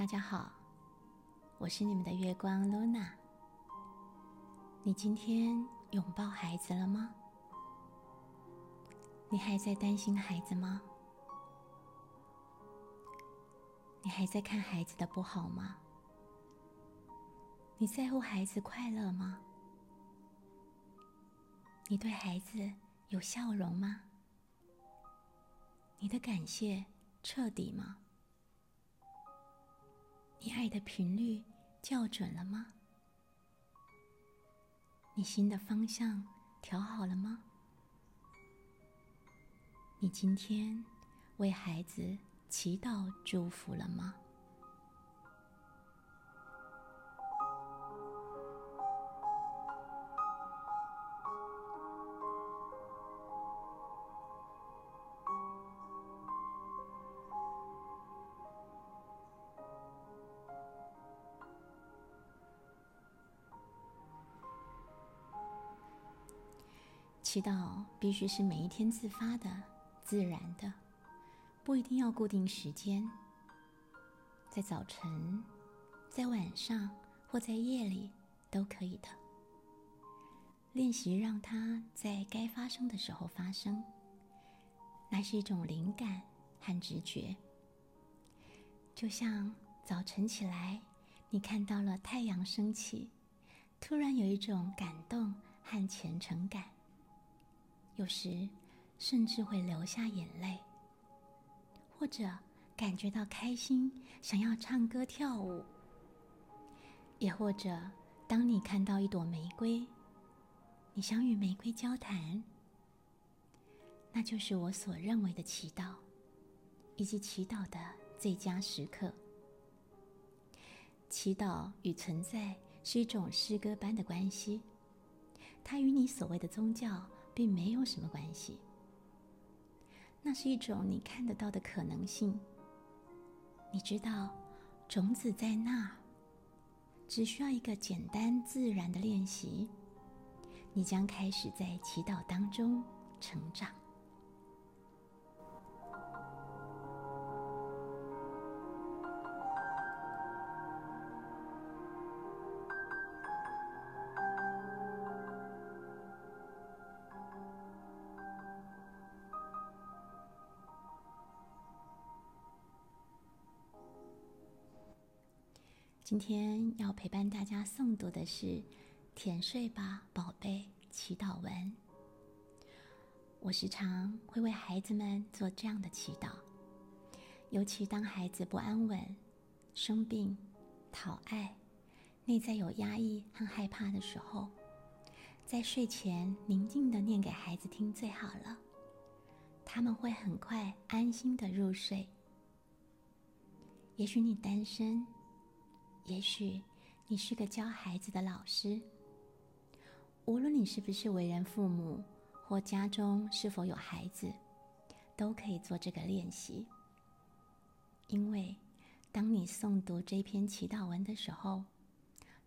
大家好，我是你们的月光 Luna。你今天拥抱孩子了吗？你还在担心孩子吗？你还在看孩子的不好吗？你在乎孩子快乐吗？你对孩子有笑容吗？你的感谢彻底吗？你爱的频率校准了吗？你心的方向调好了吗？你今天为孩子祈祷祝福了吗？祈祷必须是每一天自发的、自然的，不一定要固定时间。在早晨、在晚上或在夜里都可以的。练习让它在该发生的时候发生，那是一种灵感和直觉。就像早晨起来，你看到了太阳升起，突然有一种感动和虔诚感。有时甚至会流下眼泪，或者感觉到开心，想要唱歌跳舞；也或者当你看到一朵玫瑰，你想与玫瑰交谈，那就是我所认为的祈祷，以及祈祷的最佳时刻。祈祷与存在是一种诗歌般的关系，它与你所谓的宗教。并没有什么关系，那是一种你看得到的可能性。你知道，种子在那，只需要一个简单自然的练习，你将开始在祈祷当中成长。今天要陪伴大家诵读的是《甜睡吧，宝贝》祈祷文。我时常会为孩子们做这样的祈祷，尤其当孩子不安稳、生病、讨爱、内在有压抑和害怕的时候，在睡前宁静的念给孩子听最好了，他们会很快安心的入睡。也许你单身。也许你是个教孩子的老师。无论你是不是为人父母，或家中是否有孩子，都可以做这个练习。因为当你诵读这篇祈祷文的时候，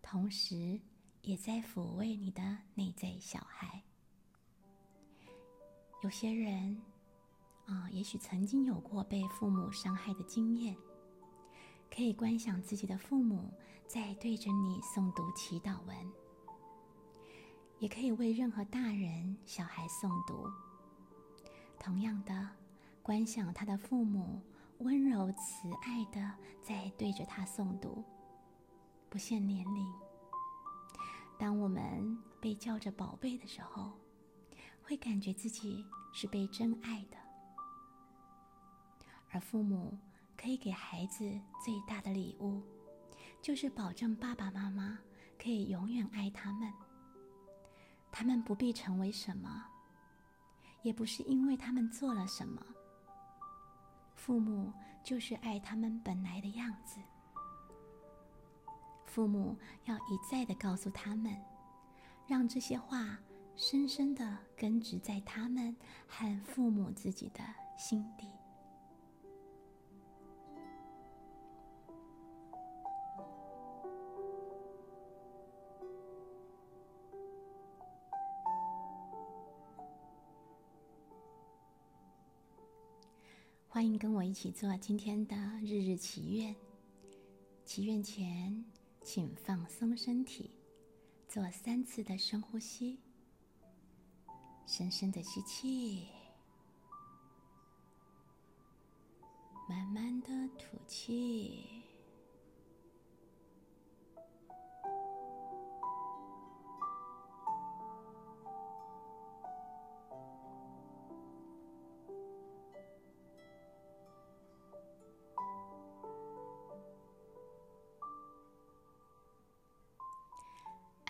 同时也在抚慰你的内在小孩。有些人啊，也许曾经有过被父母伤害的经验。可以观想自己的父母在对着你诵读祈祷文，也可以为任何大人、小孩诵读。同样的，观想他的父母温柔慈爱的在对着他诵读，不限年龄。当我们被叫着宝贝的时候，会感觉自己是被真爱的，而父母。可以给孩子最大的礼物，就是保证爸爸妈妈可以永远爱他们。他们不必成为什么，也不是因为他们做了什么。父母就是爱他们本来的样子。父母要一再的告诉他们，让这些话深深的根植在他们和父母自己的心底。欢迎跟我一起做今天的日日祈愿。祈愿前，请放松身体，做三次的深呼吸。深深的吸气，慢慢的吐气。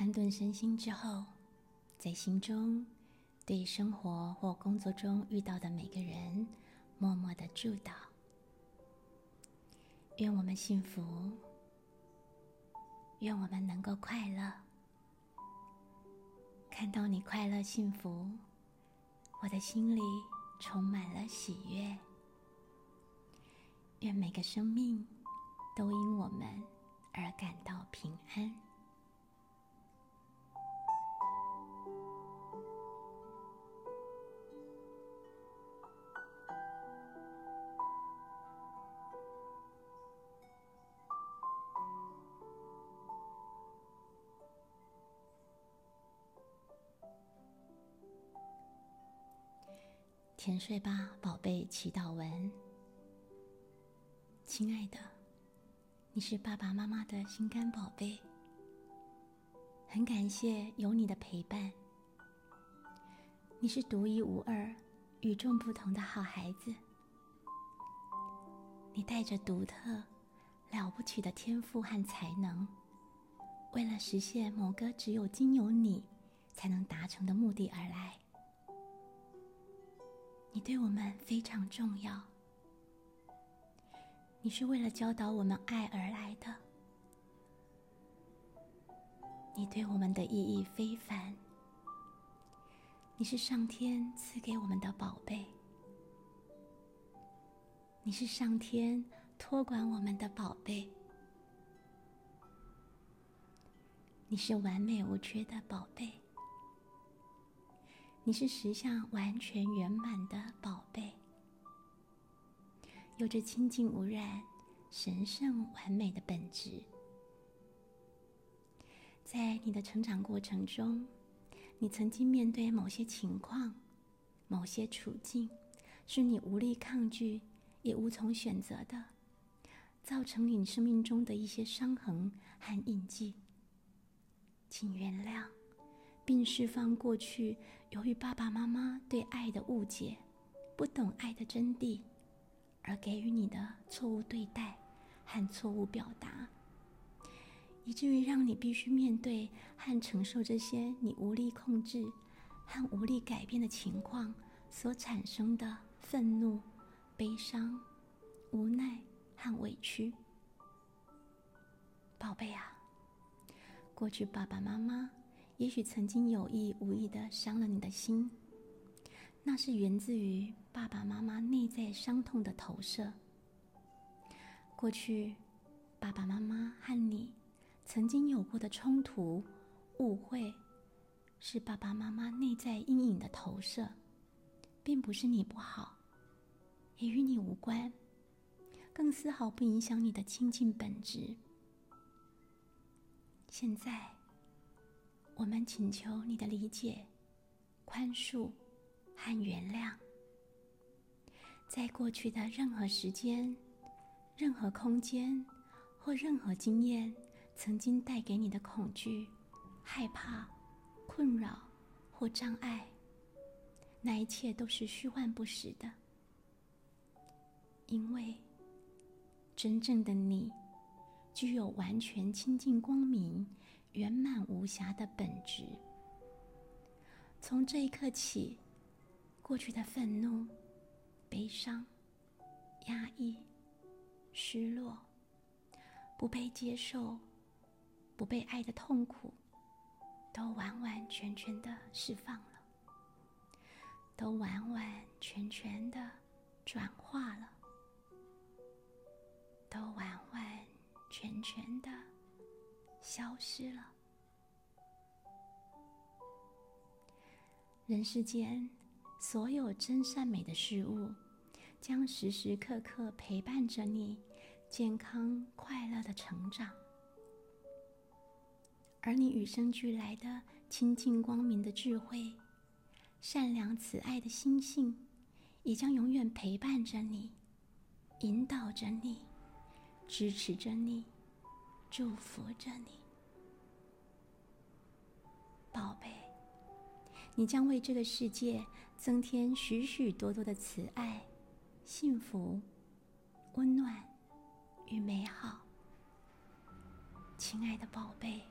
安顿身心之后，在心中对生活或工作中遇到的每个人默默的祝祷：愿我们幸福，愿我们能够快乐。看到你快乐幸福，我的心里充满了喜悦。愿每个生命都因我们而感到平安。甜睡吧，宝贝。祈祷文，亲爱的，你是爸爸妈妈的心肝宝贝，很感谢有你的陪伴。你是独一无二、与众不同的好孩子，你带着独特、了不起的天赋和才能，为了实现某个只有经由你才能达成的目的而来。你对我们非常重要，你是为了教导我们爱而来的，你对我们的意义非凡，你是上天赐给我们的宝贝，你是上天托管我们的宝贝，你是完美无缺的宝贝。你是实相完全圆满的宝贝，有着清净无染、神圣完美的本质。在你的成长过程中，你曾经面对某些情况、某些处境，是你无力抗拒也无从选择的，造成你生命中的一些伤痕和印记。请原谅。并释放过去由于爸爸妈妈对爱的误解、不懂爱的真谛而给予你的错误对待和错误表达，以至于让你必须面对和承受这些你无力控制和无力改变的情况所产生的愤怒、悲伤、无奈和委屈。宝贝啊，过去爸爸妈妈。也许曾经有意无意的伤了你的心，那是源自于爸爸妈妈内在伤痛的投射。过去，爸爸妈妈和你曾经有过的冲突、误会，是爸爸妈妈内在阴影的投射，并不是你不好，也与你无关，更丝毫不影响你的亲近本质。现在。我们请求你的理解、宽恕和原谅。在过去的任何时间、任何空间或任何经验，曾经带给你的恐惧、害怕、困扰或障碍，那一切都是虚幻不实的。因为真正的你，具有完全清净光明。圆满无瑕的本质。从这一刻起，过去的愤怒、悲伤、压抑、失落、不被接受、不被爱的痛苦，都完完全全的释放了，都完完全全的转化了，都完完全全的。消失了。人世间所有真善美的事物，将时时刻刻陪伴着你，健康快乐的成长。而你与生俱来的清净光明的智慧、善良慈爱的心性，也将永远陪伴着你，引导着你，支持着你，祝福着你，宝贝。你将为这个世界增添许许多多的慈爱、幸福、温暖与美好，亲爱的宝贝。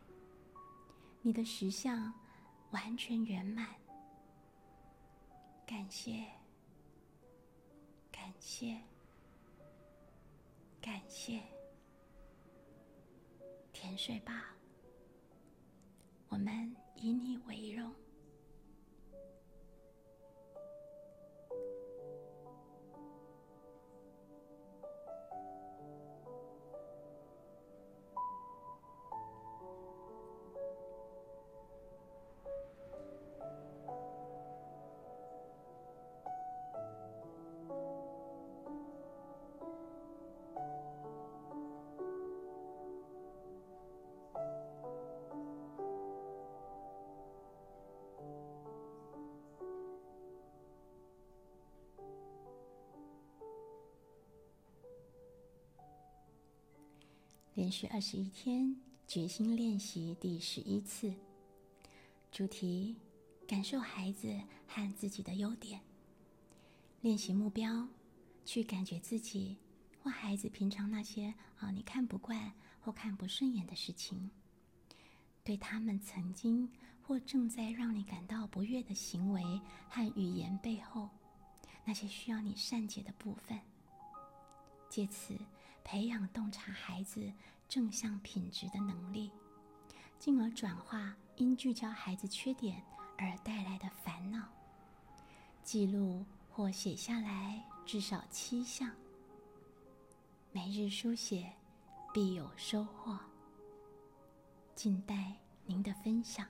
你的实相完全圆满，感谢，感谢，感谢，沉睡吧，我们以你为荣。连续二十一天决心练习第十一次，主题：感受孩子和自己的优点。练习目标：去感觉自己或孩子平常那些啊你看不惯或看不顺眼的事情，对他们曾经或正在让你感到不悦的行为和语言背后那些需要你善解的部分，借此。培养洞察孩子正向品质的能力，进而转化因聚焦孩子缺点而带来的烦恼。记录或写下来至少七项，每日书写必有收获。静待您的分享。